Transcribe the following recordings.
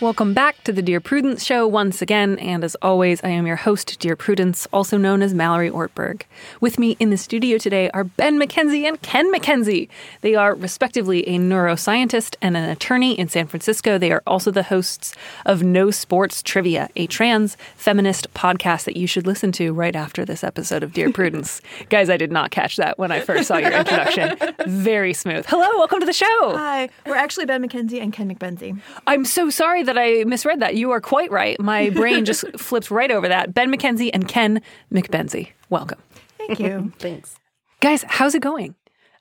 Welcome back to the Dear Prudence Show once again, and as always, I am your host, Dear Prudence, also known as Mallory Ortberg. With me in the studio today are Ben McKenzie and Ken McKenzie. They are respectively a neuroscientist and an attorney in San Francisco. They are also the hosts of No Sports Trivia, a trans feminist podcast that you should listen to right after this episode of Dear Prudence. Guys, I did not catch that when I first saw your introduction. Very smooth. Hello, welcome to the show. Hi, we're actually Ben McKenzie and Ken McBenzie. I'm so sorry that I misread that. You are quite right. My brain just flipped right over that. Ben McKenzie and Ken McBenzie. Welcome. Thank you. Thanks. Guys, how's it going?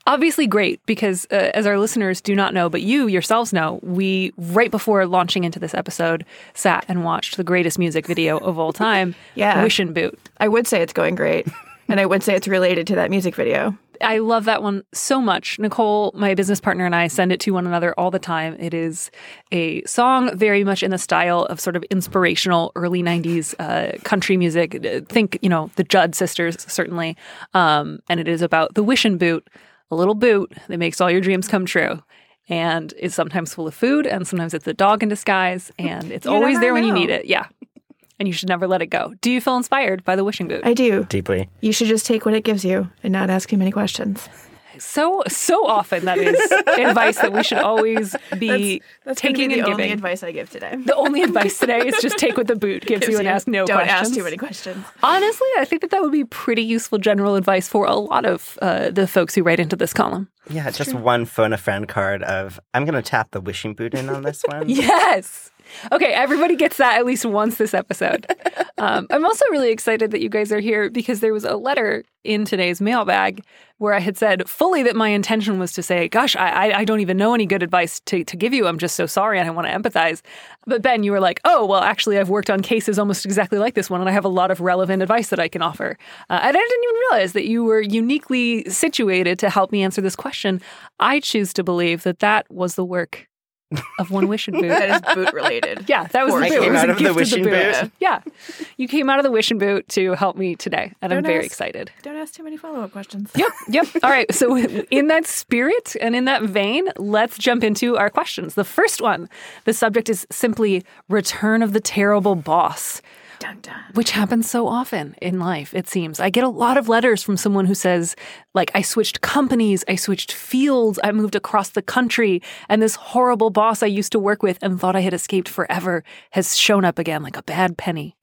Obviously, great because uh, as our listeners do not know, but you yourselves know, we, right before launching into this episode, sat and watched the greatest music video of all time, Yeah. Wishing Boot. I would say it's going great, and I would say it's related to that music video. I love that one so much. Nicole, my business partner, and I send it to one another all the time. It is a song very much in the style of sort of inspirational early 90s uh, country music. Uh, Think, you know, the Judd sisters, certainly. Um, and it is about the wishing boot, a little boot that makes all your dreams come true. And it's sometimes full of food, and sometimes it's a dog in disguise, and it's You always there when you need it. Yeah. And you should never let it go. Do you feel inspired by the wishing boot? I do. Deeply. You should just take what it gives you and not ask too many questions. so so often that is advice that we should always be That's gonna taking be the and only giving. advice I give today. the only advice today is just take what the boot gives, you and ask no Don't questions. ask too many questions. Honestly, I think that that would be pretty useful general advice for a lot of uh, the folks who write into this column. Yeah, just one phone a friend card of I'm gonna tap the wishing boot in on this one. Yes. Okay, everybody gets that at least once this episode. Um, I'm also really excited that you guys are here because there was a letter in today's mailbag where I had said fully that my intention was to say, "Gosh, I, I, don't even know any good advice to, to give you. I'm just so sorry, and I want to empathize." But Ben, you were like, "Oh, well, actually, I've worked on cases almost exactly like this one, and I have a lot of relevant advice that I can offer." Uh, and I didn't even realize that you were uniquely situated to help me answer this question. I choose to believe that that was the work of one wish and boot. That is boot related. Yeah, that was For the I boot. came It was out a of the gift wishing boot. Yeah, you came out of the wishing boot to help me today, and I'm Don't very ask- excited. Don't ask too many follow up questions. Yep, yep. All right. So, in that spirit and in that vein, let's jump into our questions. The first one, the subject is simply "Return of the Terrible Boss." Dun, dun. which happens so often in life, it seems. I get a lot of letters from someone who says, like, I switched companies, I switched fields, I moved across the country, and this horrible boss I used to work with and thought I had escaped forever has shown up again like a bad penny.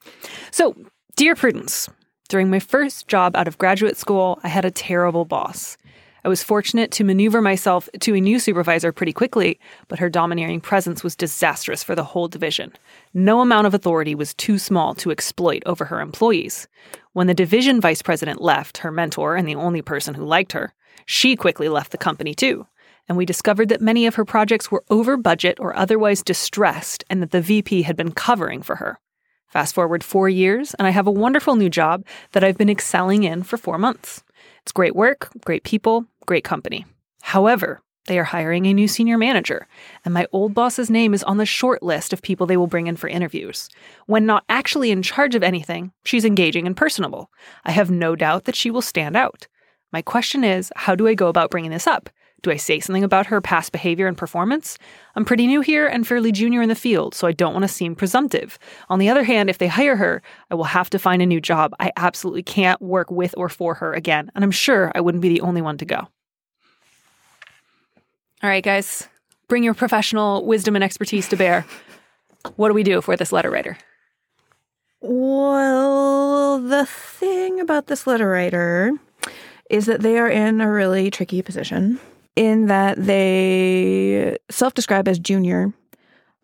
So, dear Prudence, during my first job out of graduate school, I had a terrible boss. I was fortunate to maneuver myself to a new supervisor pretty quickly, but her domineering presence was disastrous for the whole division. No amount of authority was too small to exploit over her employees. When the division vice president left, her mentor and the only person who liked her, she quickly left the company too. And we discovered that many of her projects were over budget or otherwise distressed, and that the VP had been covering for her. Fast forward four years, and I have a wonderful new job that I've been excelling in for four months. It's great work, great people, great company. However, they are hiring a new senior manager, and my old boss's name is on the short list of people they will bring in for interviews. When not actually in charge of anything, she's engaging and personable. I have no doubt that she will stand out. My question is how do I go about bringing this up? Do I say something about her past behavior and performance? I'm pretty new here and fairly junior in the field, so I don't want to seem presumptive. On the other hand, if they hire her, I will have to find a new job. I absolutely can't work with or for her again, and I'm sure I wouldn't be the only one to go. All right, guys, bring your professional wisdom and expertise to bear. What do we do for this letter writer? Well, the thing about this letter writer is that they are in a really tricky position in that they self describe as junior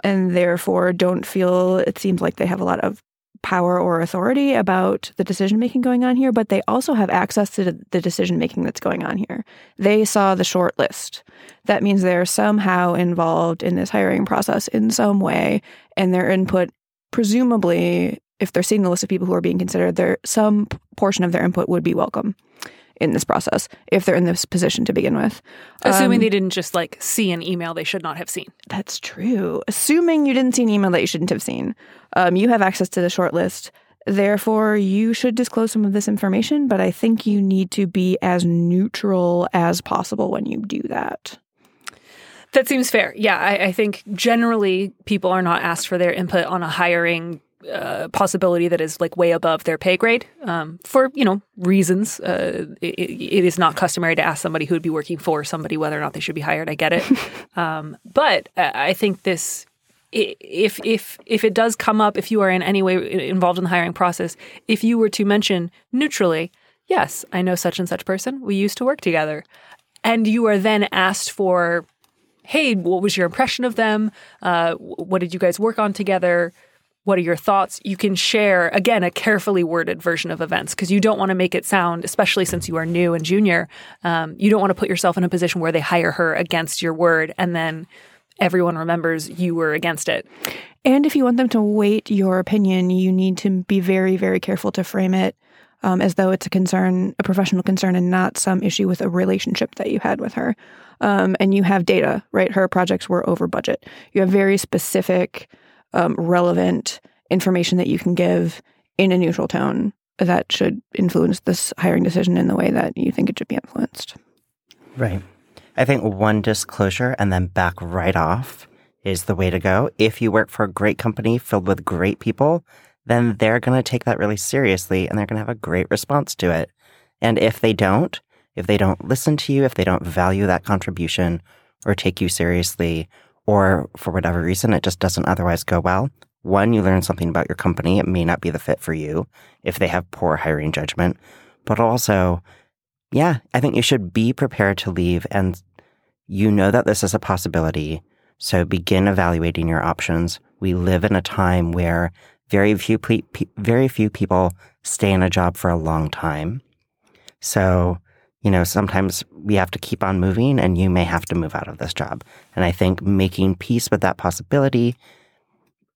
and therefore don't feel it seems like they have a lot of power or authority about the decision making going on here, but they also have access to the decision making that's going on here. They saw the short list. That means they're somehow involved in this hiring process in some way, and their input, presumably, if they're seeing the list of people who are being considered, there some portion of their input would be welcome in this process if they're in this position to begin with. Assuming Um, they didn't just like see an email they should not have seen. That's true. Assuming you didn't see an email that you shouldn't have seen, um, you have access to the shortlist. Therefore, you should disclose some of this information, but I think you need to be as neutral as possible when you do that. That seems fair. Yeah, I, I think generally people are not asked for their input on a hiring uh, possibility that is like way above their pay grade um, for you know reasons. Uh, it, it is not customary to ask somebody who would be working for somebody whether or not they should be hired. I get it, um, but I think this. If if if it does come up, if you are in any way involved in the hiring process, if you were to mention neutrally, yes, I know such and such person. We used to work together, and you are then asked for hey, what was your impression of them? Uh, what did you guys work on together? What are your thoughts? You can share, again, a carefully worded version of events because you don't want to make it sound, especially since you are new and junior, um, you don't want to put yourself in a position where they hire her against your word and then everyone remembers you were against it. And if you want them to weight your opinion, you need to be very, very careful to frame it um, as though it's a concern, a professional concern, and not some issue with a relationship that you had with her. Um, and you have data, right? Her projects were over budget. You have very specific, um, relevant information that you can give in a neutral tone that should influence this hiring decision in the way that you think it should be influenced. Right. I think one disclosure and then back right off is the way to go. If you work for a great company filled with great people, then they're going to take that really seriously and they're going to have a great response to it. And if they don't, if they don't listen to you, if they don't value that contribution or take you seriously, or for whatever reason it just doesn't otherwise go well, one, you learn something about your company. It may not be the fit for you if they have poor hiring judgment, but also, yeah, I think you should be prepared to leave and you know that this is a possibility. So begin evaluating your options. We live in a time where very few pe- very few people stay in a job for a long time. So, you know, sometimes we have to keep on moving and you may have to move out of this job. And I think making peace with that possibility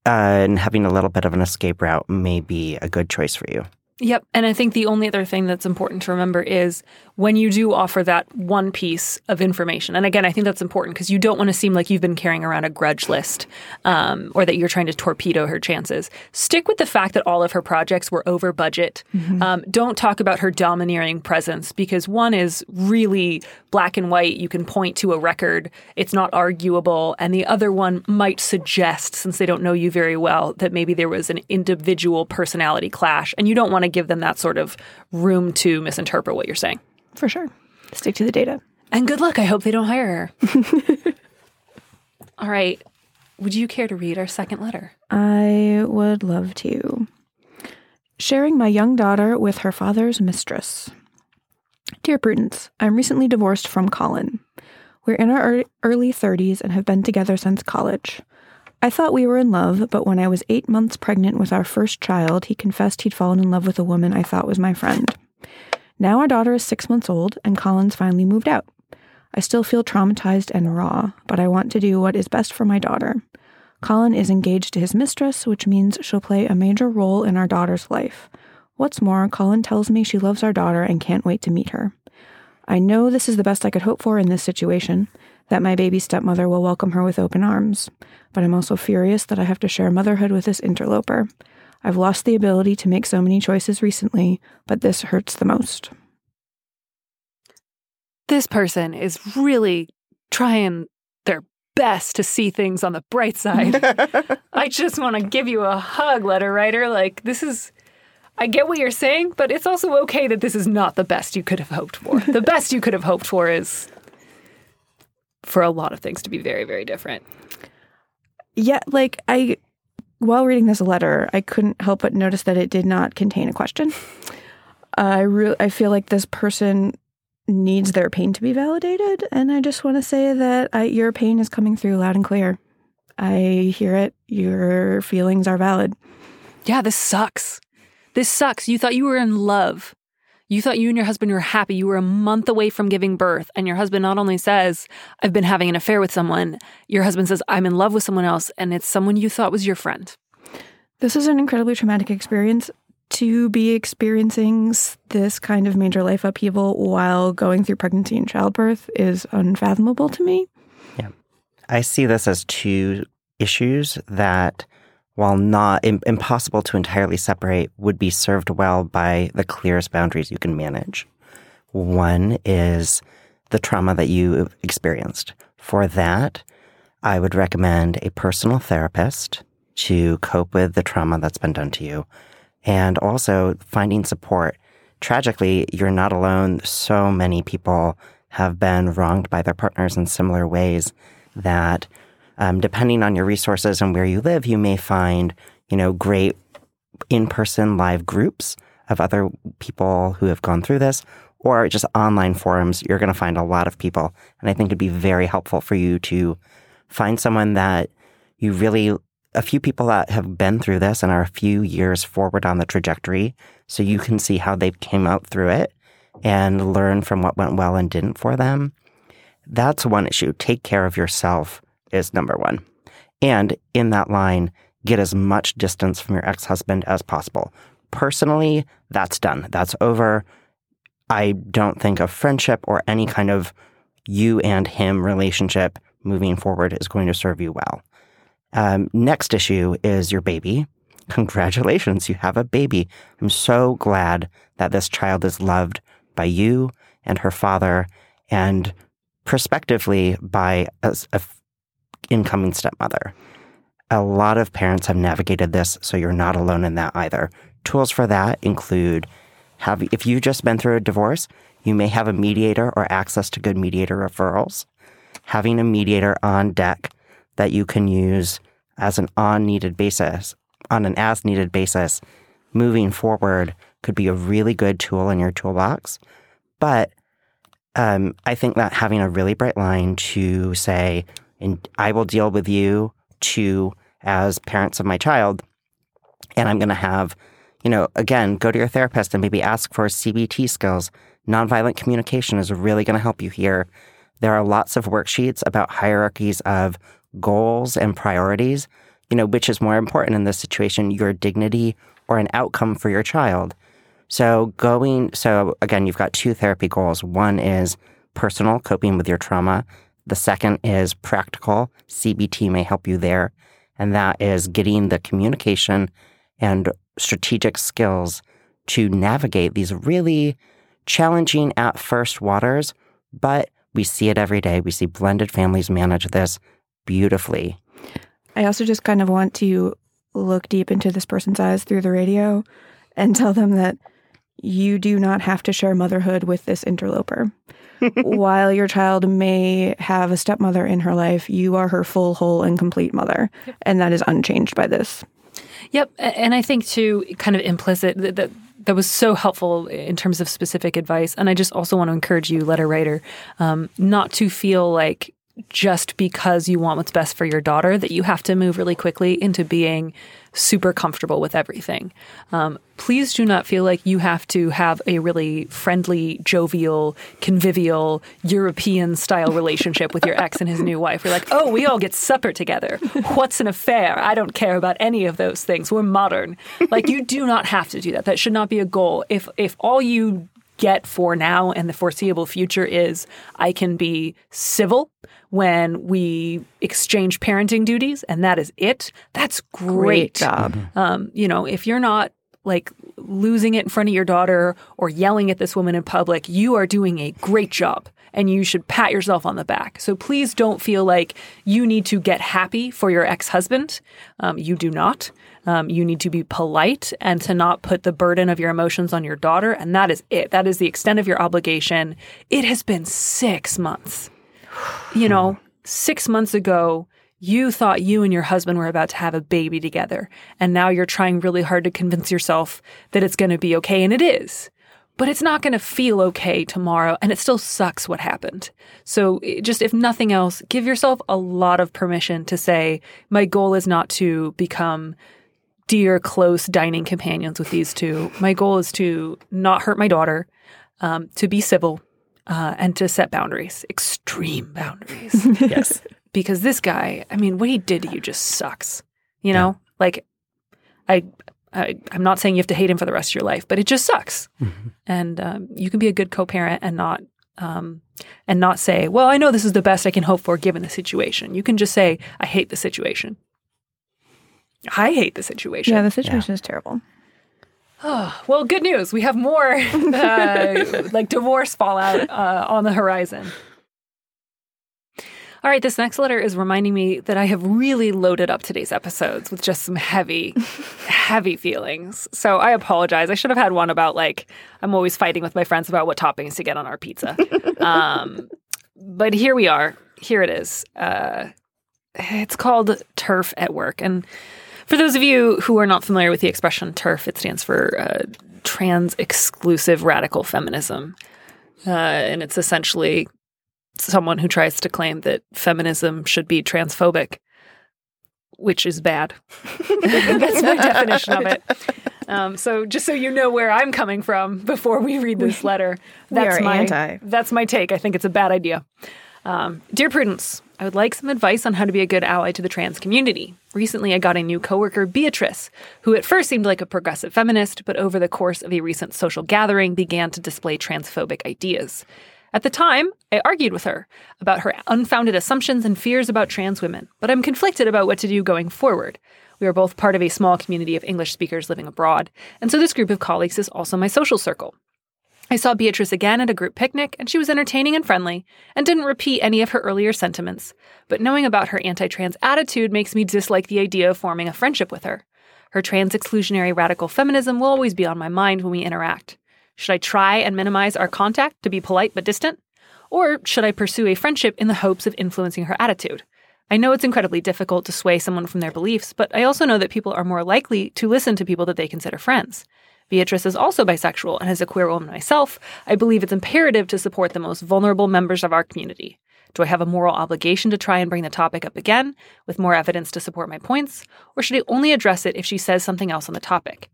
uh, and having a little bit of an escape route may be a good choice for you. Yep. And I think the only other thing that's important to remember is when you do offer that one piece of information, and again, I think that's important because you don't want to seem like you've been carrying around a grudge list um, or that you're trying to torpedo her chances. Stick with the fact that all of her projects were over budget. Um, don't talk about her domineering presence because one is really black and white. You can point to a record, it's not arguable. And the other one might suggest, since they don't know you very well, that maybe there was an individual personality clash. And you don't want to give them that sort of room to misinterpret what you're saying. For sure. Stick to the data. And good luck. I hope they don't hire her. All right. Would you care to read our second letter? I would love to. Sharing my young daughter with her father's mistress. Dear Prudence, I'm recently divorced from Colin. We're in our early 30s and have been together since college. I thought we were in love, but when I was eight months pregnant with our first child, he confessed he'd fallen in love with a woman I thought was my friend. Now our daughter is six months old, and Colin's finally moved out. I still feel traumatized and raw, but I want to do what is best for my daughter. Colin is engaged to his mistress, which means she'll play a major role in our daughter's life. What's more, Colin tells me she loves our daughter and can't wait to meet her. I know this is the best I could hope for in this situation, that my baby stepmother will welcome her with open arms. But I'm also furious that I have to share motherhood with this interloper. I've lost the ability to make so many choices recently, but this hurts the most. This person is really trying their best to see things on the bright side. I just want to give you a hug, letter writer. Like, this is. I get what you're saying, but it's also okay that this is not the best you could have hoped for. the best you could have hoped for is for a lot of things to be very, very different. Yeah, like I, while reading this letter, I couldn't help but notice that it did not contain a question. I really, I feel like this person needs their pain to be validated, and I just want to say that I, your pain is coming through loud and clear. I hear it. Your feelings are valid. Yeah, this sucks. This sucks. You thought you were in love. You thought you and your husband were happy. You were a month away from giving birth. And your husband not only says, I've been having an affair with someone, your husband says, I'm in love with someone else. And it's someone you thought was your friend. This is an incredibly traumatic experience. To be experiencing this kind of major life upheaval while going through pregnancy and childbirth is unfathomable to me. Yeah. I see this as two issues that, while not im- impossible to entirely separate, would be served well by the clearest boundaries you can manage. One is the trauma that you experienced. For that, I would recommend a personal therapist to cope with the trauma that's been done to you and also finding support. Tragically, you're not alone. So many people have been wronged by their partners in similar ways that, um, depending on your resources and where you live, you may find, you know, great in-person live groups of other people who have gone through this or just online forums. You're going to find a lot of people. And I think it'd be very helpful for you to find someone that you really a few people that have been through this and are a few years forward on the trajectory so you can see how they came out through it and learn from what went well and didn't for them. That's one issue. Take care of yourself is number one. And in that line, get as much distance from your ex husband as possible. Personally, that's done. That's over. I don't think a friendship or any kind of you and him relationship moving forward is going to serve you well. Um, next issue is your baby. Congratulations, you have a baby. I'm so glad that this child is loved by you and her father, and prospectively by a, a incoming stepmother. A lot of parents have navigated this, so you're not alone in that either. Tools for that include have if you've just been through a divorce, you may have a mediator or access to good mediator referrals. Having a mediator on deck that you can use as an on needed basis, on an as needed basis, moving forward could be a really good tool in your toolbox. But um, I think that having a really bright line to say, and I will deal with you to as parents of my child, and I'm going to have, you know, again, go to your therapist and maybe ask for CBT skills. Nonviolent communication is really going to help you here. There are lots of worksheets about hierarchies of goals and priorities, you know, which is more important in this situation, your dignity or an outcome for your child. So going, so again, you've got two therapy goals. One is personal, coping with your trauma. The second is practical. CBT may help you there. And that is getting the communication and strategic skills to navigate these really challenging at first waters, but we see it every day. We see blended families manage this beautifully. I also just kind of want to look deep into this person's eyes through the radio and tell them that you do not have to share motherhood with this interloper. While your child may have a stepmother in her life, you are her full, whole, and complete mother. And that is unchanged by this. Yep, and I think too, kind of implicit that, that that was so helpful in terms of specific advice. And I just also want to encourage you, letter writer, um, not to feel like just because you want what's best for your daughter that you have to move really quickly into being super comfortable with everything. Um, please do not feel like you have to have a really friendly, jovial, convivial, European style relationship with your ex and his new wife. You're like, oh, we all get supper together. What's an affair? I don't care about any of those things. We're modern. Like you do not have to do that. That should not be a goal. If if all you get for now and the foreseeable future is I can be civil when we exchange parenting duties, and that is it. That's great. Great job. Um, you know, if you're not like losing it in front of your daughter or yelling at this woman in public, you are doing a great job and you should pat yourself on the back. So please don't feel like you need to get happy for your ex husband. Um, you do not. Um, you need to be polite and to not put the burden of your emotions on your daughter. And that is it. That is the extent of your obligation. It has been six months. You know, six months ago, you thought you and your husband were about to have a baby together. And now you're trying really hard to convince yourself that it's going to be okay. And it is. But it's not going to feel okay tomorrow. And it still sucks what happened. So just if nothing else, give yourself a lot of permission to say, my goal is not to become dear, close dining companions with these two. My goal is to not hurt my daughter, um, to be civil, uh, and to set boundaries, extreme boundaries. Yes. because this guy, I mean, what he did to you just sucks. You know, like I, I, I'm not saying you have to hate him for the rest of your life, but it just sucks. And um, you can be a good co-parent and not, um, and not say, well, I know this is the best I can hope for given the situation. You can just say, I hate the situation. I hate the situation. Yeah, the situation is terrible. Well, good news. We have more uh, like divorce fallout uh, on the horizon. All right, this next letter is reminding me that I have really loaded up today's episodes with just some heavy, heavy feelings. So I apologize. I should have had one about like, I'm always fighting with my friends about what toppings to get on our pizza. um, but here we are. Here it is. Uh, it's called TERF at Work. And for those of you who are not familiar with the expression TERF, it stands for uh, trans exclusive radical feminism. Uh, and it's essentially someone who tries to claim that feminism should be transphobic, which is bad. That's my definition of it. Um, so just so you know where I'm coming from before we read this letter, that's my anti. that's my take. I think it's a bad idea. Um, Dear Prudence, I would like some advice on how to be a good ally to the trans community. Recently, I got a new coworker, Beatrice, who at first seemed like a progressive feminist, but over the course of a recent social gathering began to display transphobic ideas. At the time, I argued with her about her unfounded assumptions and fears about trans women, but I'm conflicted about what to do going forward. We are both part of a small community of English speakers living abroad, and so this group of colleagues is also my social circle. I saw Beatrice again at a group picnic, and she was entertaining and friendly, and didn't repeat any of her earlier sentiments. But knowing about her anti trans attitude makes me dislike the idea of forming a friendship with her. Her trans exclusionary radical feminism will always be on my mind when we interact. Should I try and minimize our contact to be polite but distant? Or should I pursue a friendship in the hopes of influencing her attitude? I know it's incredibly difficult to sway someone from their beliefs, but I also know that people are more likely to listen to people that they consider friends. Beatrice is also bisexual, and as a queer woman myself, I believe it's imperative to support the most vulnerable members of our community. Do I have a moral obligation to try and bring the topic up again, with more evidence to support my points, or should I only address it if she says something else on the topic?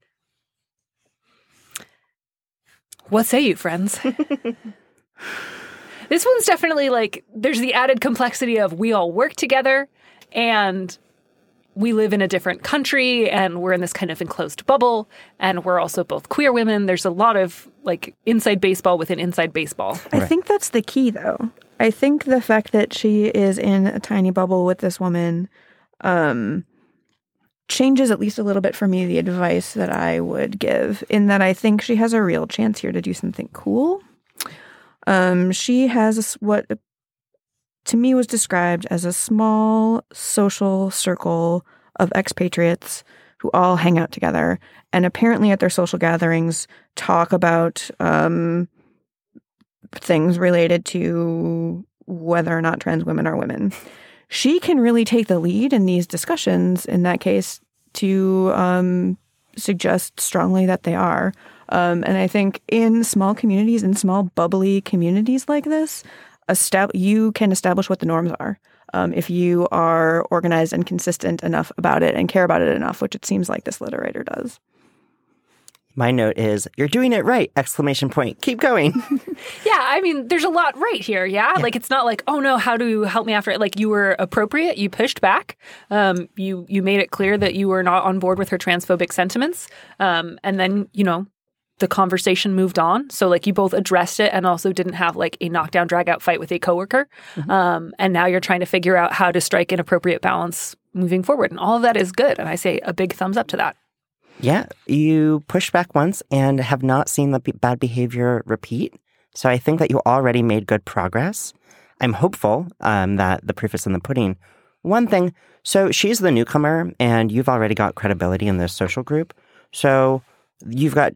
What say you, friends? this one's definitely like there's the added complexity of we all work together and we live in a different country and we're in this kind of enclosed bubble and we're also both queer women. There's a lot of like inside baseball within inside baseball. I think that's the key, though. I think the fact that she is in a tiny bubble with this woman um, changes at least a little bit for me the advice that I would give, in that I think she has a real chance here to do something cool. Um, she has what to me was described as a small social circle of expatriates who all hang out together and apparently at their social gatherings talk about um, things related to whether or not trans women are women. She can really take the lead in these discussions, in that case, to um, suggest strongly that they are. Um, and I think in small communities, in small bubbly communities like this, estab- you can establish what the norms are. Um, if you are organized and consistent enough about it and care about it enough, which it seems like this literator does. My note is, you're doing it right! Exclamation point. Keep going. Yeah, I mean, there's a lot right here. Yeah? Like it's not like, oh no, how do you help me after it? Like you were appropriate, you pushed back, um, you you made it clear that you were not on board with her transphobic sentiments, um, and then you know the conversation moved on. So like you both addressed it and also didn't have like a knockdown drag out fight with a coworker. Um, and now you're trying to figure out how to strike an appropriate balance moving forward. And all of that is good. And I say a big thumbs up to that. Yeah, you pushed back once and have not seen the b- bad behavior repeat. So I think that you already made good progress. I'm hopeful um, that the proof is in the pudding. One thing, so she's the newcomer, and you've already got credibility in this social group. So you've got,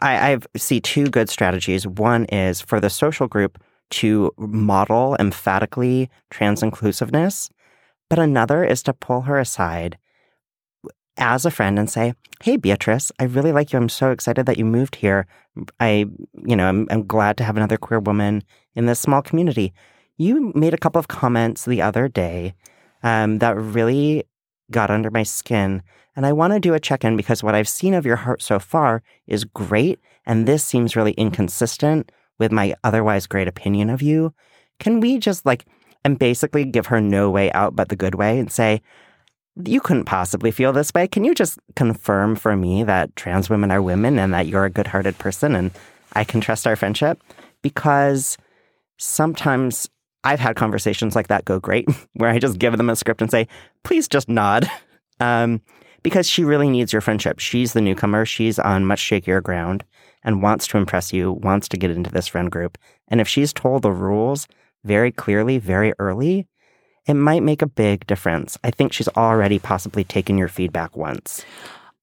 I, I see two good strategies. One is for the social group to model emphatically trans inclusiveness, but another is to pull her aside as a friend and say, Hey, Beatrice, I really like you. I'm so excited that you moved here. I, you know, I'm, I'm glad to have another queer woman in this small community. You made a couple of comments the other day um, that really got under my skin. And I want to do a check in because what I've seen of your heart so far is great. And this seems really inconsistent with my otherwise great opinion of you. Can we just like, and basically give her no way out but the good way and say, you couldn't possibly feel this way. Can you just confirm for me that trans women are women and that you're a good hearted person and I can trust our friendship? Because sometimes I've had conversations like that go great, where I just give them a script and say, please just nod. Um, because she really needs your friendship. She's the newcomer. She's on much shakier ground and wants to impress you, wants to get into this friend group. And if she's told the rules very clearly, very early, it might make a big difference. I think she's already possibly taken your feedback once.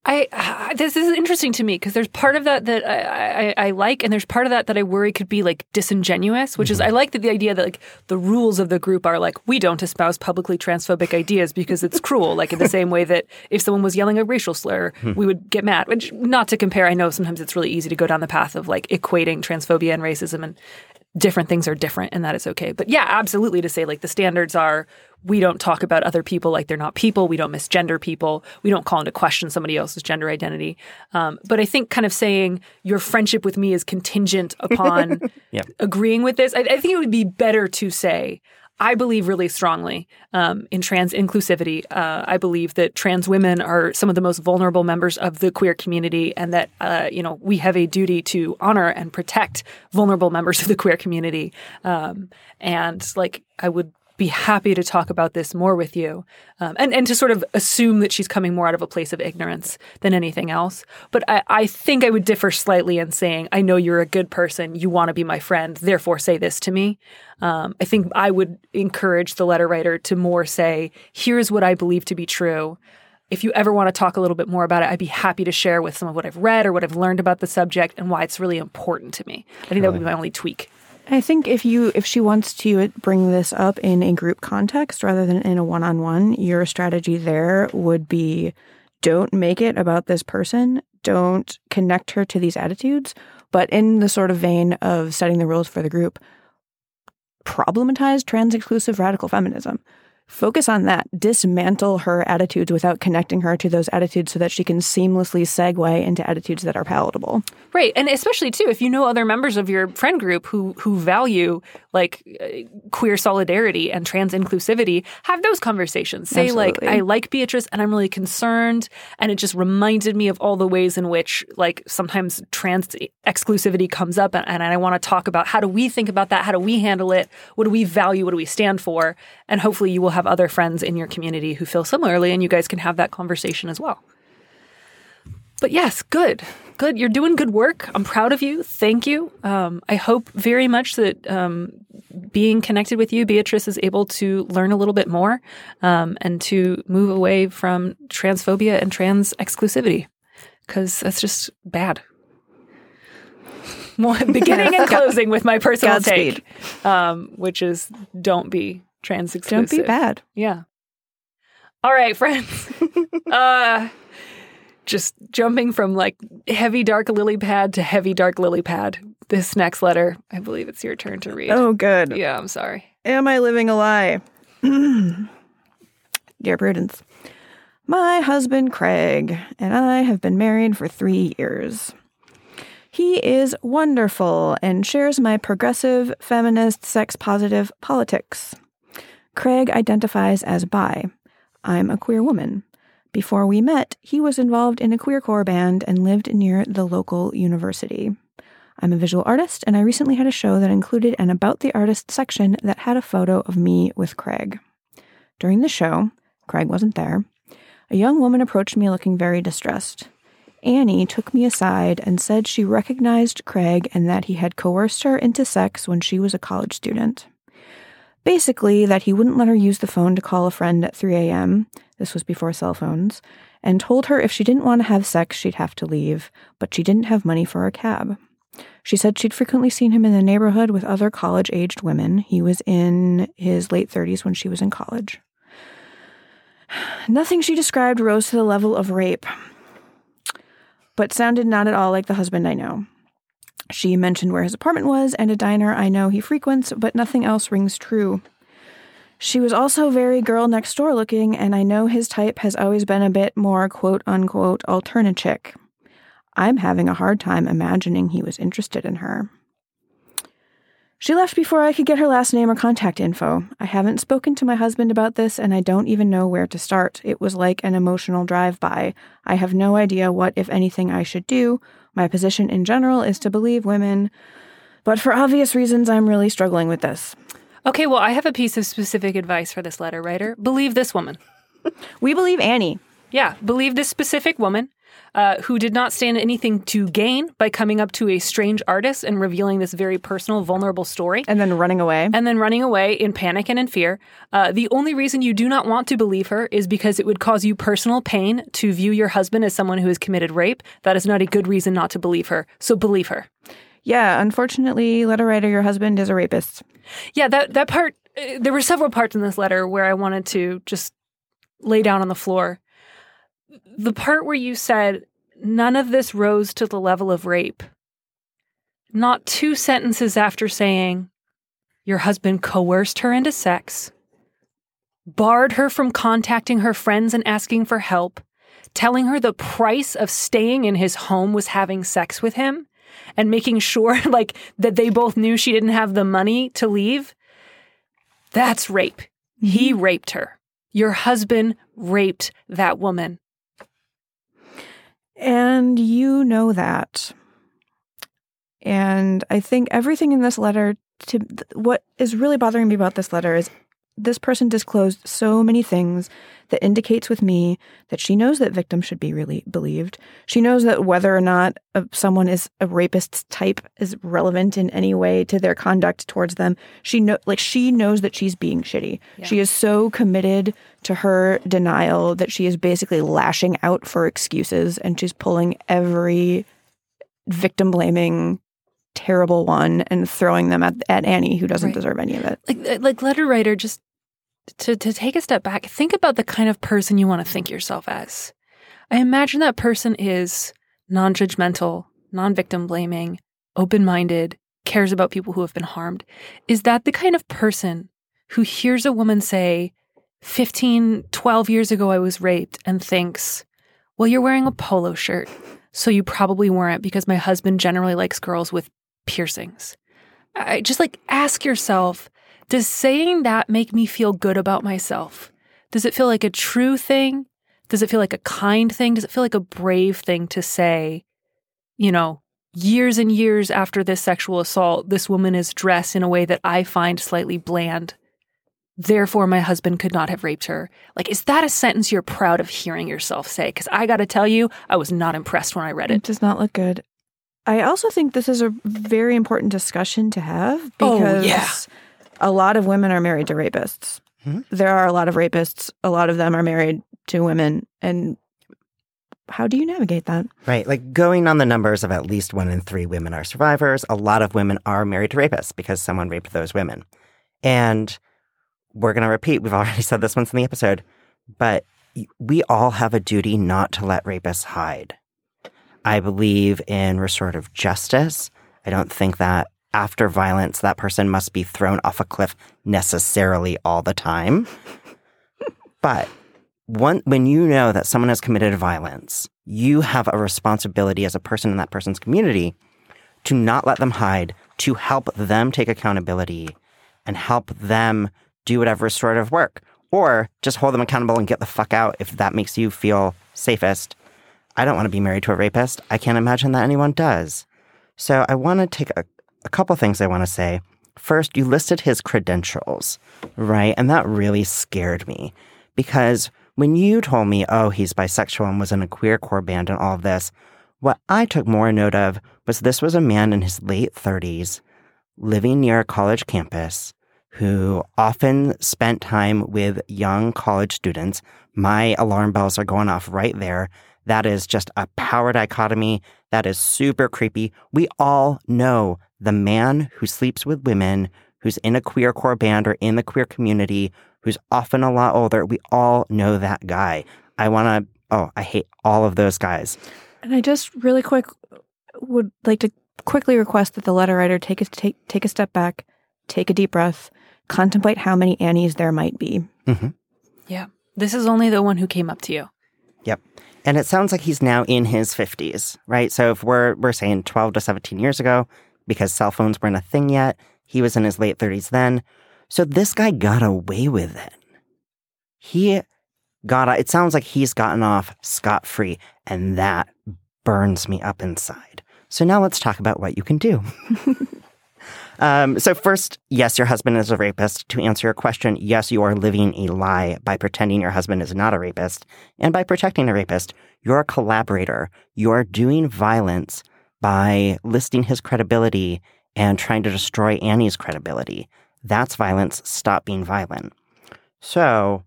I this is interesting to me because there's part of that that I, I, I like, and there's part of that that I worry could be like disingenuous. Which is I mm-hmm. like that the idea that like the rules of the group are like we don't espouse publicly transphobic ideas because it's cruel. like in the same way that if someone was yelling a racial slur, hmm. we would get mad. Which not to compare, I know sometimes it's really easy to go down the path of like equating transphobia and racism and different things are different and that is okay. But yeah, absolutely to say like the standards are we don't talk about other people like they're not people. We don't misgender people. We don't call into question somebody else's gender identity. Um, but I think kind of saying your friendship with me is contingent upon agreeing with this, I, I think it would be better to say, I believe really strongly um, in trans inclusivity. Uh, I believe that trans women are some of the most vulnerable members of the queer community, and that uh, you know we have a duty to honor and protect vulnerable members of the queer community. Um, and like, I would be happy to talk about this more with you, um, and and to sort of assume that she's coming more out of a place of ignorance than anything else. But I, I think I would differ slightly in saying, I know you're a good person, you want to be my friend, therefore say this to me. Um, I think I would encourage the letter writer to more say, here's what I believe to be true. If you ever want to talk a little bit more about it, I'd be happy to share with some of what I've read or what I've learned about the subject and why it's really important to me. I think that would be my only tweak. I think if you if she wants to bring this up in a group context rather than in a one-on-one, your strategy there would be don't make it about this person, don't connect her to these attitudes, but in the sort of vein of setting the rules for the group, problematize trans exclusive radical feminism. Focus on that. Dismantle her attitudes without connecting her to those attitudes so that she can seamlessly segue into attitudes that are palatable. Right, and especially too, if you know other members of your friend group who who value like uh, queer solidarity and trans inclusivity, have those conversations. Say Absolutely. like, I like Beatrice, and I'm really concerned, and it just reminded me of all the ways in which like sometimes trans exclusivity comes up, and, and I want to talk about how do we think about that, how do we handle it, what do we value, what do we stand for, and hopefully you will have other friends in your community who feel similarly, and you guys can have that conversation as well. But yes, good. Good. You're doing good work. I'm proud of you. Thank you. Um, I hope very much that um, being connected with you, Beatrice, is able to learn a little bit more um, and to move away from transphobia and trans exclusivity because that's just bad. Beginning and closing with my personal Godspeed. take, um, which is don't be trans Don't be bad. Yeah. All right, friends. uh just jumping from like heavy dark lily pad to heavy dark lily pad. This next letter, I believe it's your turn to read. Oh, good. Yeah, I'm sorry. Am I living a lie? Dear Prudence, my husband Craig and I have been married for three years. He is wonderful and shares my progressive, feminist, sex positive politics. Craig identifies as bi. I'm a queer woman. Before we met, he was involved in a queercore band and lived near the local university. I'm a visual artist, and I recently had a show that included an About the Artist section that had a photo of me with Craig. During the show, Craig wasn't there, a young woman approached me looking very distressed. Annie took me aside and said she recognized Craig and that he had coerced her into sex when she was a college student. Basically, that he wouldn't let her use the phone to call a friend at 3 a.m. This was before cell phones, and told her if she didn't want to have sex, she'd have to leave, but she didn't have money for a cab. She said she'd frequently seen him in the neighborhood with other college aged women. He was in his late 30s when she was in college. Nothing she described rose to the level of rape, but sounded not at all like the husband I know. She mentioned where his apartment was and a diner I know he frequents, but nothing else rings true. She was also very girl next door looking, and I know his type has always been a bit more quote unquote alternachick. I'm having a hard time imagining he was interested in her. She left before I could get her last name or contact info. I haven't spoken to my husband about this, and I don't even know where to start. It was like an emotional drive by. I have no idea what, if anything, I should do. My position in general is to believe women, but for obvious reasons, I'm really struggling with this. Okay, well, I have a piece of specific advice for this letter writer. Believe this woman. We believe Annie. Yeah, believe this specific woman uh, who did not stand anything to gain by coming up to a strange artist and revealing this very personal, vulnerable story. And then running away. and then running away in panic and in fear. Uh, the only reason you do not want to believe her is because it would cause you personal pain to view your husband as someone who has committed rape. That is not a good reason not to believe her. So believe her. Yeah, unfortunately, letter writer, your husband is a rapist. Yeah, that that part. uh, There were several parts in this letter where I wanted to just lay down on the floor. The part where you said none of this rose to the level of rape. Not two sentences after saying your husband coerced her into sex, barred her from contacting her friends and asking for help, telling her the price of staying in his home was having sex with him and making sure like that they both knew she didn't have the money to leave. That's rape. He mm-hmm. raped her. Your husband raped that woman. And you know that. And I think everything in this letter to what is really bothering me about this letter is this person disclosed so many things that indicates with me that she knows that victims should be really believed. She knows that whether or not someone is a rapist type is relevant in any way to their conduct towards them. She know like she knows that she's being shitty. She is so committed to her denial that she is basically lashing out for excuses and she's pulling every victim blaming terrible one and throwing them at, at Annie who doesn't Right. deserve any of it. Like like letter writer just to to take a step back, think about the kind of person you want to think yourself as. I imagine that person is non-judgmental, non-victim blaming, open-minded, cares about people who have been harmed. Is that the kind of person who hears a woman say 15, 12 years ago I was raped and thinks, "Well, you're wearing a polo shirt, so you probably weren't because my husband generally likes girls with piercings." I just like ask yourself, does saying that make me feel good about myself? Does it feel like a true thing? Does it feel like a kind thing? Does it feel like a brave thing to say, you know, years and years after this sexual assault, this woman is dressed in a way that I find slightly bland. Therefore, my husband could not have raped her. Like, is that a sentence you're proud of hearing yourself say? Because I got to tell you, I was not impressed when I read It it. does not look good. I also think this is a very important discussion to have Oh, because yeah. A lot of women are married to rapists. Mhm. There are a lot of rapists. A lot of them are married to women. And how do you navigate that? Right. Like going on the numbers of at least one in three women are survivors, a lot of women are married to rapists because someone raped those women. And we're going to repeat, we've already said this once in the episode, but we all have a duty not to let rapists hide. I believe in restorative justice. I don't think that after violence, that person must be thrown off a cliff necessarily all the time. but one, when you know that someone has committed violence, you have a responsibility as a person in that person's community to not let them hide, to help them take accountability and help them do whatever restorative work. or just hold them accountable and get the fuck out if that makes you feel safest. I don't want to be married to a rapist. I can't imagine that anyone does. So I want to take a, a couple things I want to say. First, you listed his credentials, right? And that really scared me because when you told me, oh, he's bisexual and was in a queer core band and all of this, what I took more note of was this was a man in his late 30s living near a college campus who often spent time with young college students. My alarm bells are going off right there. That is just a power dichotomy. That is super creepy. We all know the man who sleeps with women, who's in a queer core band or in the queer community, who's often a lot older. We all know that guy. I want to, oh, I hate all of those guys. And I just really quick would like to quickly request that the letter writer take a take take a step back, take a deep breath, contemplate how many Annies there might be. Mm-hmm. Yeah. This is only the one who came up to you. Yep. And it sounds like he's now in his 50s, right? So if we're we're saying 12 to 17 years ago because cell phones weren't a thing yet, he was in his late 30s then. So this guy got away with it. He got it sounds like he's gotten off scot-free and that burns me up inside. So now let's talk about what you can do. Um, so first, yes, your husband is a rapist. To answer your question, yes, you are living a lie by pretending your husband is not a rapist and by protecting a rapist. You're a collaborator. You're doing violence by listing his credibility and trying to destroy Annie's credibility. That's violence. Stop being violent. So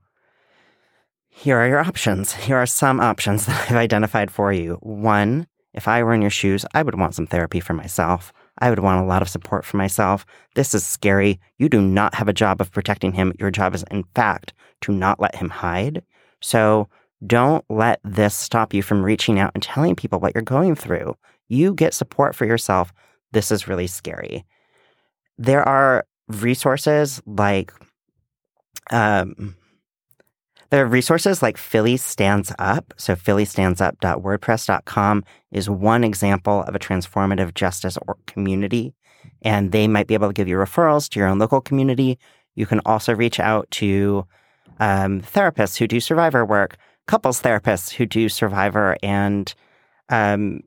here are your options. Here are some options that I've identified for you. One, if I were in your shoes, I would want some therapy for myself. I would want a lot of support for myself. This is scary. You do not have a job of protecting him. Your job is, in fact, to not let him hide. So don't let this stop you from reaching out and telling people what you're going through. You get support for yourself. This is really scary. There are resources like, um, there are resources like Philly Stands Up. So, phillystandsup.wordpress.com is one example of a transformative justice or community. And they might be able to give you referrals to your own local community. You can also reach out to um, therapists who do survivor work, couples therapists who do survivor and, um,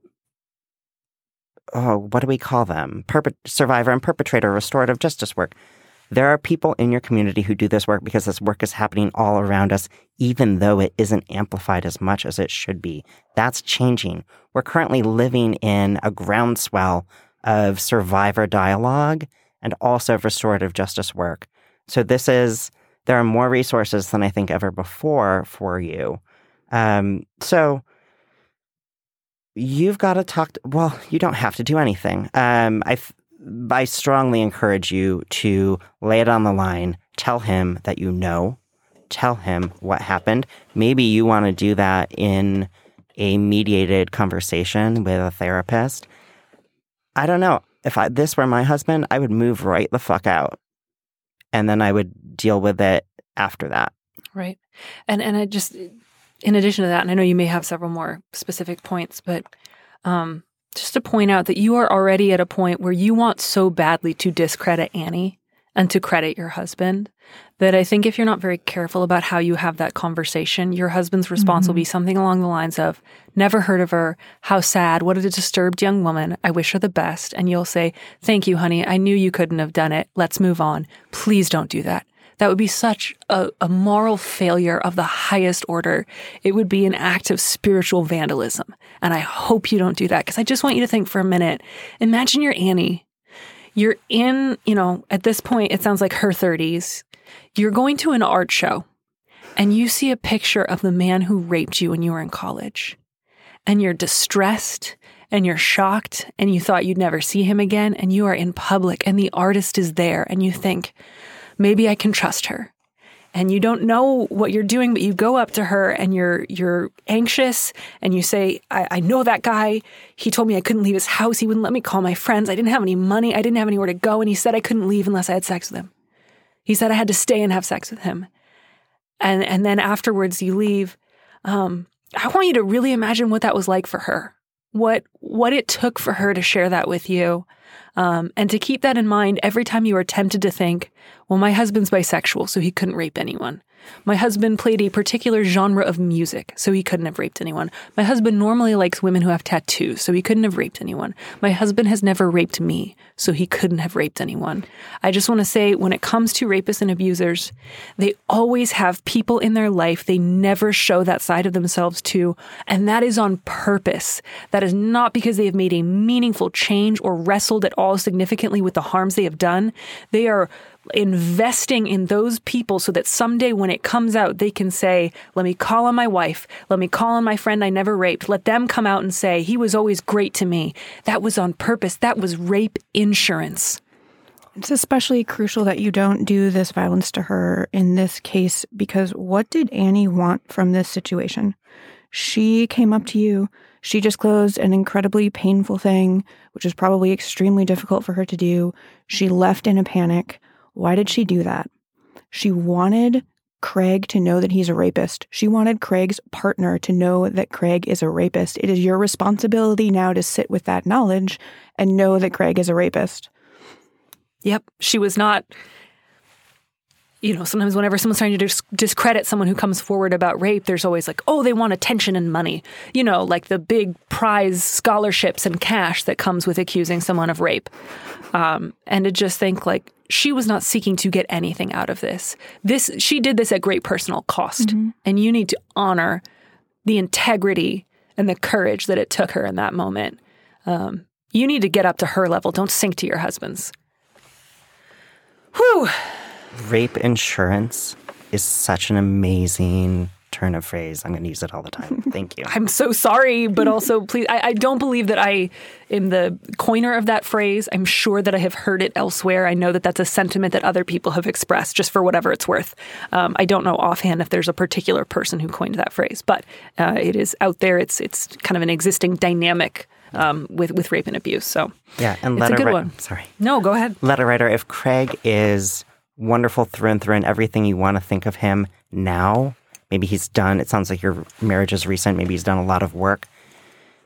oh, what do we call them? Survivor and perpetrator restorative justice work. There are people in your community who do this work because this work is happening all around us, even though it isn't amplified as much as it should be. That's changing. We're currently living in a groundswell of survivor dialogue and also restorative justice work. So this is, there are more resources than I think ever before for you. Um, so you've got to talk, to, well, you don't have to do anything. Um, I, I strongly encourage you to lay it on the line. Tell him that you know. Tell him what happened. Maybe you want to do that in a mediated conversation with a therapist. I don't know. If I, this were my husband, I would move right the fuck out. And then I would deal with it after that. Right. And and I just in addition to that, and I know you may have several more specific points, but um just to point out that you are already at a point where you want so badly to discredit Annie and to credit your husband that I think if you're not very careful about how you have that conversation, your husband's response mm-hmm. will be something along the lines of, Never heard of her. How sad. What a disturbed young woman. I wish her the best. And you'll say, Thank you, honey. I knew you couldn't have done it. Let's move on. Please don't do that. That would be such a, a moral failure of the highest order. It would be an act of spiritual vandalism. And I hope you don't do that because I just want you to think for a minute. Imagine you're Annie. You're in, you know, at this point, it sounds like her 30s. You're going to an art show and you see a picture of the man who raped you when you were in college. And you're distressed and you're shocked and you thought you'd never see him again. And you are in public and the artist is there and you think, maybe I can trust her. And you don't know what you're doing, but you go up to her and you're you're anxious and you say, I, I know that guy. He told me I couldn't leave his house. He wouldn't let me call my friends. I didn't have any money. I didn't have anywhere to go. And he said I couldn't leave unless I had sex with him. He said I had to stay and have sex with him. And and then afterwards you leave. Um, I want you to really imagine what that was like for her. What what it took for her to share that with you Um, and to keep that in mind every time you are tempted to think, well, my husband's bisexual, so he couldn't rape anyone. My husband played a particular genre of music, so he couldn't have raped anyone. My husband normally likes women who have tattoos, so he couldn't have raped anyone. My husband has never raped me, so he couldn't have raped anyone. I just want to say when it comes to rapists and abusers, they always have people in their life they never show that side of themselves to, and that is on purpose. That is not because they have made a meaningful change or wrestled at all significantly with the harms they have done. They are investing in those people so that someday when it comes out, they can say, Let me call on my wife. Let me call on my friend I never raped. Let them come out and say, He was always great to me. That was on purpose. That was rape insurance. It's especially crucial that you don't do this violence to her in this case because what did Annie want from this situation? She came up to you. She disclosed an incredibly painful thing, which is probably extremely difficult for her to do. She left in a panic. Why did she do that? She wanted Craig to know that he's a rapist. She wanted Craig's partner to know that Craig is a rapist. It is your responsibility now to sit with that knowledge and know that Craig is a rapist. Yep. She was not, you know, sometimes whenever someone's trying to dis- discredit someone who comes forward about rape, there's always like, oh, they want attention and money. You know, like the big prize scholarships and cash that comes with accusing someone of rape. Um, and to just think like, she was not seeking to get anything out of this. This she did this at great personal cost, and you need to honor the integrity and the courage that it took her in that moment. Um, you need to get up to her level. Don't sink to your husband's. Whew. Rape insurance is such an amazing turn of phrase. I'm going to use it all the time. Thank you. I'm so sorry, but also please, I, I don't believe that I am the coiner of that phrase. I'm sure that I have heard it elsewhere. I know that that's a sentiment that other people have expressed, just for whatever it's worth. Um, I don't know offhand if there's a particular person who coined that phrase, but uh, it is out there. It's it's kind of an existing dynamic um, with with rape and abuse. So Yeah, and it's letter a good wri- one. Sorry. No, go ahead. letter writer, if Craig is wonderful through and through and everything you want to think of him now, maybe he's done, it sounds like your marriage is recent, maybe he's done a lot of work,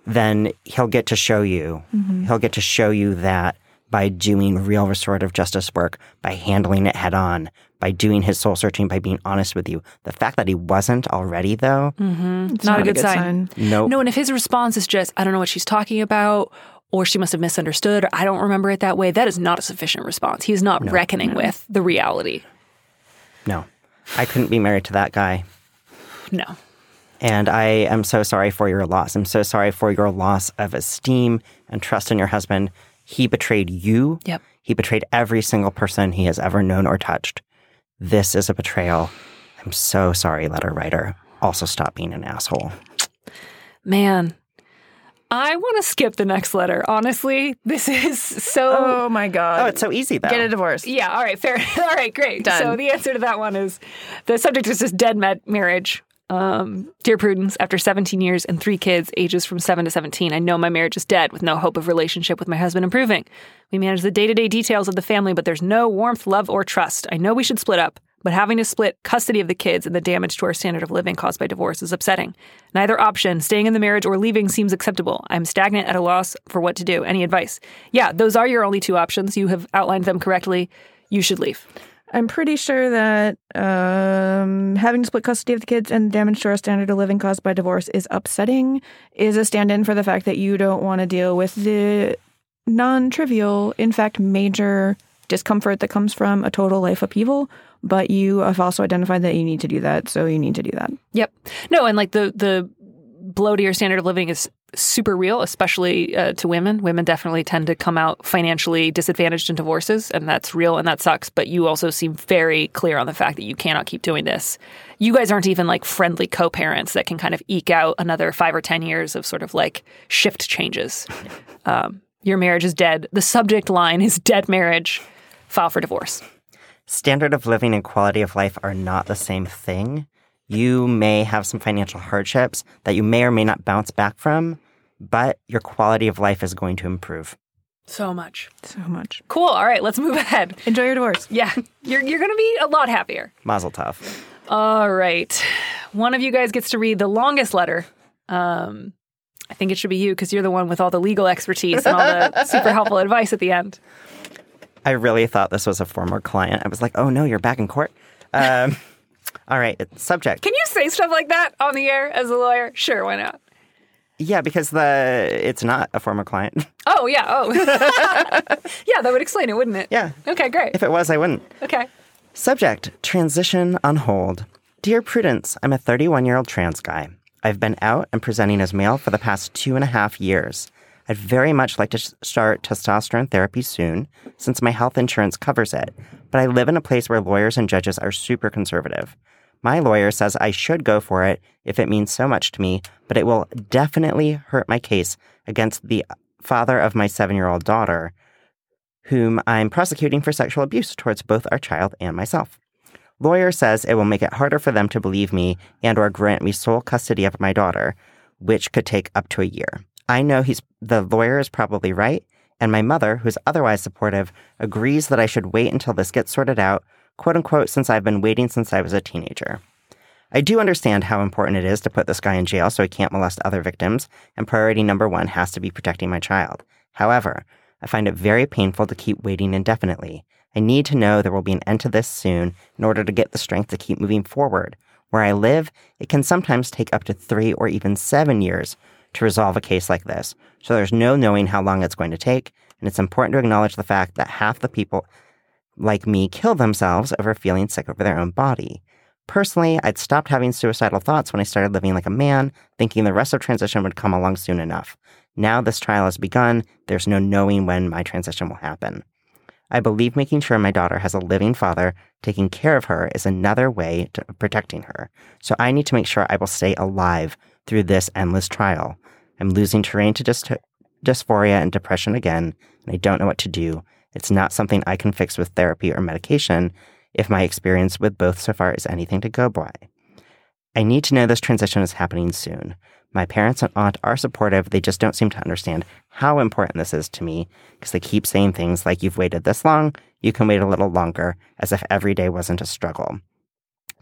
then he'll get to show you, mm-hmm. he'll get to show you that by doing real restorative justice work, by handling it head on, by doing his soul searching, by being honest with you. The fact that he wasn't already, though, mm-hmm. It's not a good sign. no, No, and if his response is just, I don't know what she's talking about, or she must have misunderstood, or I don't remember it that way, that is not a sufficient response. He's not reckoning with the reality. no. I couldn't be married to that guy. No. And I am so sorry for your loss. I'm so sorry for your loss of esteem and trust in your husband. He betrayed you. Yep. He betrayed every single person he has ever known or touched. This is a betrayal. I'm so sorry, letter writer. Also, stop being an asshole. Man, I want to skip the next letter. Honestly, this is so. Oh my god. Oh, it's so easy, though. Get a divorce. Yeah, all right, fair. all right, great. Done. So the answer to that one is the subject is just dead med- marriage. Um, dear Prudence, after 17 years and three kids, ages from 7 to 17, I know my marriage is dead with no hope of relationship with my husband improving. We manage the day to day details of the family, but there's no warmth, love, or trust. I know we should split up, but having to split custody of the kids and the damage to our standard of living caused by divorce is upsetting. Neither option, staying in the marriage or leaving, seems acceptable. I'm stagnant at a loss for what to do. Any advice? Yeah, those are your only two options. You have outlined them correctly. You should leave. I'm pretty sure that um, having to split custody of the kids and damage to our standard of living caused by divorce is upsetting, is a stand in for the fact that you don't want to deal with the non trivial, in fact, major discomfort that comes from a total life upheaval. But you have also identified that you need to do that, so you need to do that. Yep. No, and like the the blow to your standard of living is super real, especially uh, to women. Women definitely tend to come out financially disadvantaged in divorces, and that's real and that sucks. But you also seem very clear on the fact that you cannot keep doing this. You guys aren't even like friendly co parents that can kind of eke out another five or 10 years of sort of like shift changes. Um, your marriage is dead. The subject line is dead marriage. File for divorce. Standard of living and quality of life are not the same thing. You may have some financial hardships that you may or may not bounce back from, but your quality of life is going to improve. So much. So much. Cool. All right, let's move ahead. Enjoy your divorce. Yeah, you're, you're going to be a lot happier. Mazel tov. All right. One of you guys gets to read the longest letter. Um, I think it should be you because you're the one with all the legal expertise and all the super helpful advice at the end. I really thought this was a former client. I was like, oh no, you're back in court. Um, all right, subject. Can you say stuff like that on the air as a lawyer? Sure, why not? Yeah, because the it's not a former client. Oh, yeah. Oh. yeah, that would explain it, wouldn't it? Yeah. Okay, great. If it was, I wouldn't. Okay. Subject Transition on hold. Dear Prudence, I'm a 31 year old trans guy. I've been out and presenting as male for the past two and a half years. I'd very much like to start testosterone therapy soon, since my health insurance covers it, but I live in a place where lawyers and judges are super conservative. My lawyer says I should go for it if it means so much to me, but it will definitely hurt my case against the father of my seven year old daughter, whom I'm prosecuting for sexual abuse towards both our child and myself. Lawyer says it will make it harder for them to believe me and or grant me sole custody of my daughter, which could take up to a year. I know he's the lawyer is probably right, and my mother, who's otherwise supportive, agrees that I should wait until this gets sorted out, quote unquote, since I've been waiting since I was a teenager. I do understand how important it is to put this guy in jail so he can't molest other victims, and priority number one has to be protecting my child. However, I find it very painful to keep waiting indefinitely. I need to know there will be an end to this soon in order to get the strength to keep moving forward. Where I live, it can sometimes take up to three or even seven years to resolve a case like this, so there's no knowing how long it's going to take, and it's important to acknowledge the fact that half the people like me kill themselves over feeling sick over their own body. Personally, I'd stopped having suicidal thoughts when I started living like a man, thinking the rest of transition would come along soon enough. Now this trial has begun, there's no knowing when my transition will happen. I believe making sure my daughter has a living father taking care of her is another way to protecting her. So I need to make sure I will stay alive through this endless trial. I'm losing terrain to dys- dysphoria and depression again, and I don't know what to do. It's not something I can fix with therapy or medication, if my experience with both so far is anything to go by. I need to know this transition is happening soon. My parents and aunt are supportive, they just don't seem to understand how important this is to me because they keep saying things like, You've waited this long, you can wait a little longer, as if every day wasn't a struggle.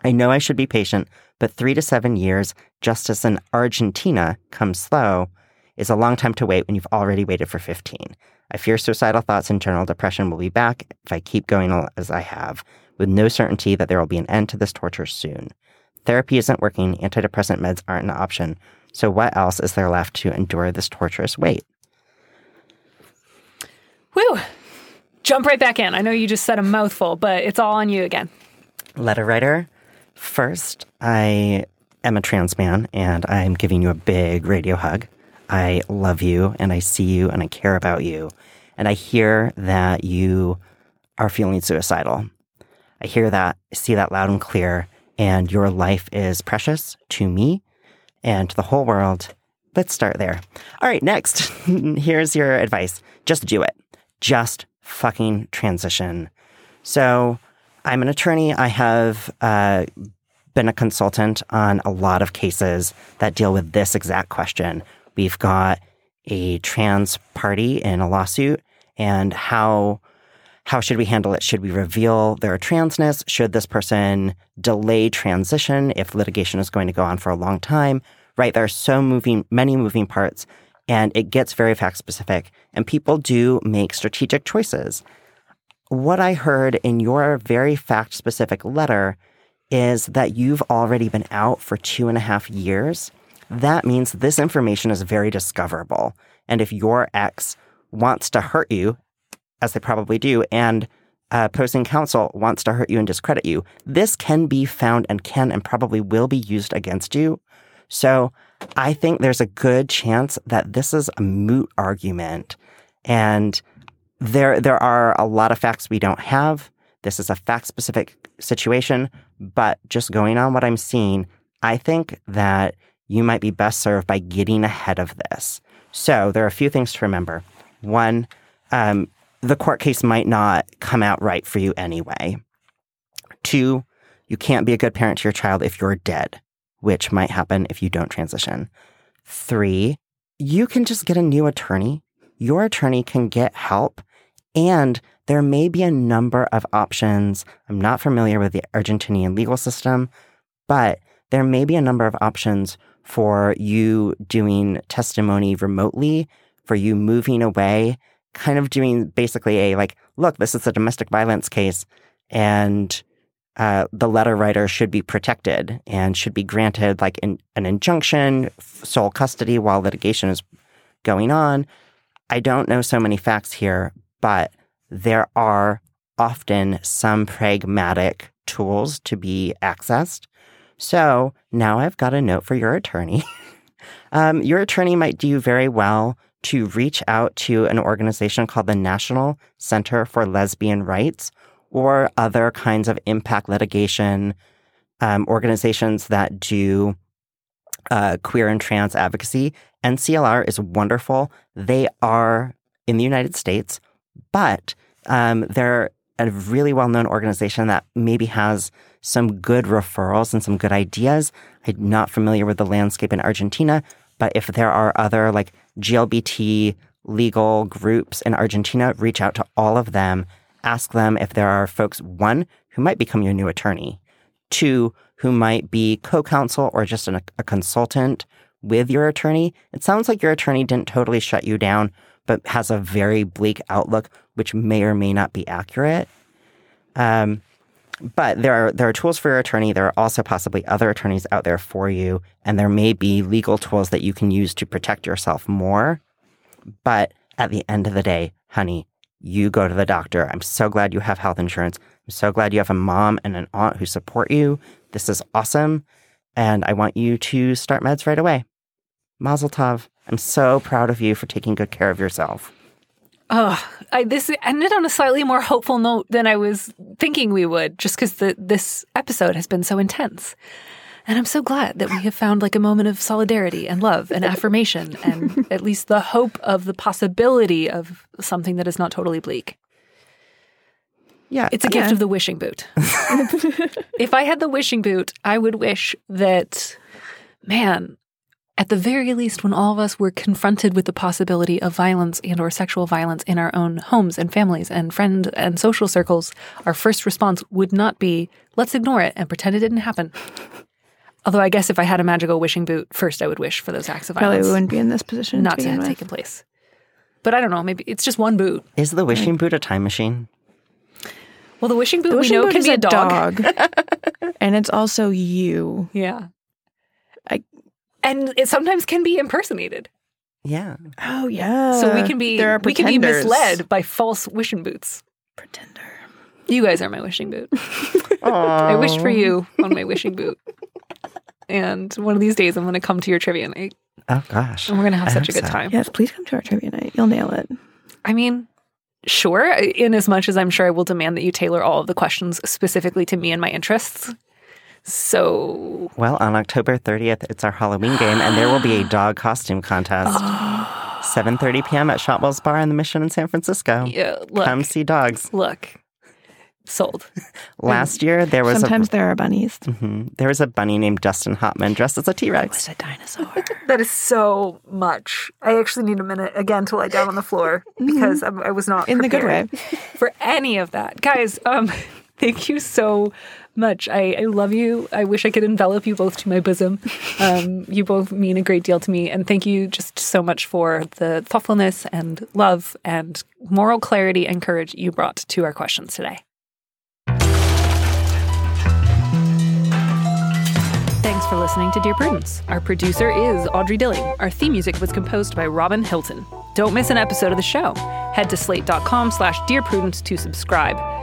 I know I should be patient, but three to seven years, just as in Argentina comes slow, is a long time to wait when you've already waited for 15. I fear suicidal thoughts and general depression will be back if I keep going as I have, with no certainty that there will be an end to this torture soon. Therapy isn't working, antidepressant meds aren't an option, so what else is there left to endure this torturous wait? Whew. Jump right back in. I know you just said a mouthful, but it's all on you again. Letter writer, first, I am a trans man and I'm giving you a big radio hug. I love you and I see you and I care about you. And I hear that you are feeling suicidal. I hear that, see that loud and clear, and your life is precious to me and to the whole world. Let's start there. All right, next, here's your advice just do it. Just fucking transition. So, I'm an attorney. I have uh, been a consultant on a lot of cases that deal with this exact question. We've got a trans party in a lawsuit and how how should we handle it? Should we reveal their transness? Should this person delay transition if litigation is going to go on for a long time? Right? There are so moving, many moving parts, and it gets very fact specific. And people do make strategic choices. What I heard in your very fact specific letter is that you've already been out for two and a half years. That means this information is very discoverable. And if your ex wants to hurt you, as they probably do, and uh, opposing counsel wants to hurt you and discredit you, this can be found and can and probably will be used against you. So I think there's a good chance that this is a moot argument. And there, there are a lot of facts we don't have. This is a fact specific situation, but just going on what I'm seeing, I think that you might be best served by getting ahead of this. So there are a few things to remember. One, um, the court case might not come out right for you anyway. Two, you can't be a good parent to your child if you're dead, which might happen if you don't transition. Three, you can just get a new attorney. Your attorney can get help, and there may be a number of options. I'm not familiar with the Argentinian legal system, but there may be a number of options for you doing testimony remotely, for you moving away, kind of doing basically a like, look, this is a domestic violence case and uh, the letter writer should be protected and should be granted like in, an injunction, sole custody while litigation is going on. I don't know so many facts here, but there are often some pragmatic tools to be accessed. So now I've got a note for your attorney. um, your attorney might do very well to reach out to an organization called the National Center for Lesbian Rights or other kinds of impact litigation um, organizations that do uh, queer and trans advocacy. NCLR is wonderful. They are in the United States, but um, they're a really well known organization that maybe has some good referrals and some good ideas. I'm not familiar with the landscape in Argentina, but if there are other like GLBT legal groups in Argentina, reach out to all of them. Ask them if there are folks, one, who might become your new attorney, two, who might be co counsel or just an, a consultant with your attorney. It sounds like your attorney didn't totally shut you down, but has a very bleak outlook, which may or may not be accurate. Um, but there are there are tools for your attorney. There are also possibly other attorneys out there for you, and there may be legal tools that you can use to protect yourself more. But at the end of the day, honey, you go to the doctor. I'm so glad you have health insurance. I'm so glad you have a mom and an aunt who support you. This is awesome, and I want you to start meds right away. Mazel tov. I'm so proud of you for taking good care of yourself. Oh, I, this ended on a slightly more hopeful note than I was thinking we would, just because this episode has been so intense. And I'm so glad that we have found like a moment of solidarity and love and affirmation and at least the hope of the possibility of something that is not totally bleak. Yeah. It's a gift of the wishing boot. if I had the wishing boot, I would wish that, man, at the very least when all of us were confronted with the possibility of violence and or sexual violence in our own homes and families and friend and social circles our first response would not be let's ignore it and pretend it didn't happen although i guess if i had a magical wishing boot first i would wish for those acts of violence. Probably wouldn't be in this position. not to to begin have taken place but i don't know maybe it's just one boot Is the wishing boot a time machine? well the wishing boot The we know boot can is be a a dog, dog. and it's also you. yeah I- and it sometimes can be impersonated Yeah. Oh yeah. so we can be there are we can be misled by false wishing boots Pretender. You guys are my wishing boot. I wished for you on my wishing boot. And one of these days, I'm going to come to your trivia night, Oh gosh. and we're going to have I such a good so. time. Yes, please come to our trivia night. You'll nail it. I mean, sure, in as much as I'm sure I will demand that you tailor all of the questions specifically to me and my interests. So, Well, on October 30th, it's our Halloween game, and there will be a dog costume contest. 7:30 p.m. at Shotwell's Bar in the Mission in San Francisco. yeah, look, Come see dogs. look, sold. Last year there was Sometimes there are bunnies. a mhm, there was a bunny named Dustin Hoffman dressed as a T-Rex. a dinosaur. That is so much. I actually need a minute again to lie down on the floor because I'm, I was not In the good way. for any of that, guys. Um, thank you so much. I, I love you. I wish I could envelop you both to my bosom. Um, you both mean a great deal to me, and thank you just so much for the thoughtfulness and love and moral clarity and courage you brought to our questions today. Thanks for listening to Dear Prudence. Our producer is Audrey Dilling. Our theme music was composed by Robin Hilton. Don't miss an episode of the show. Head to slate.com slash Dear Prudence to subscribe.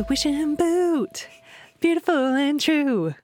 It's a wishing boot, beautiful and true.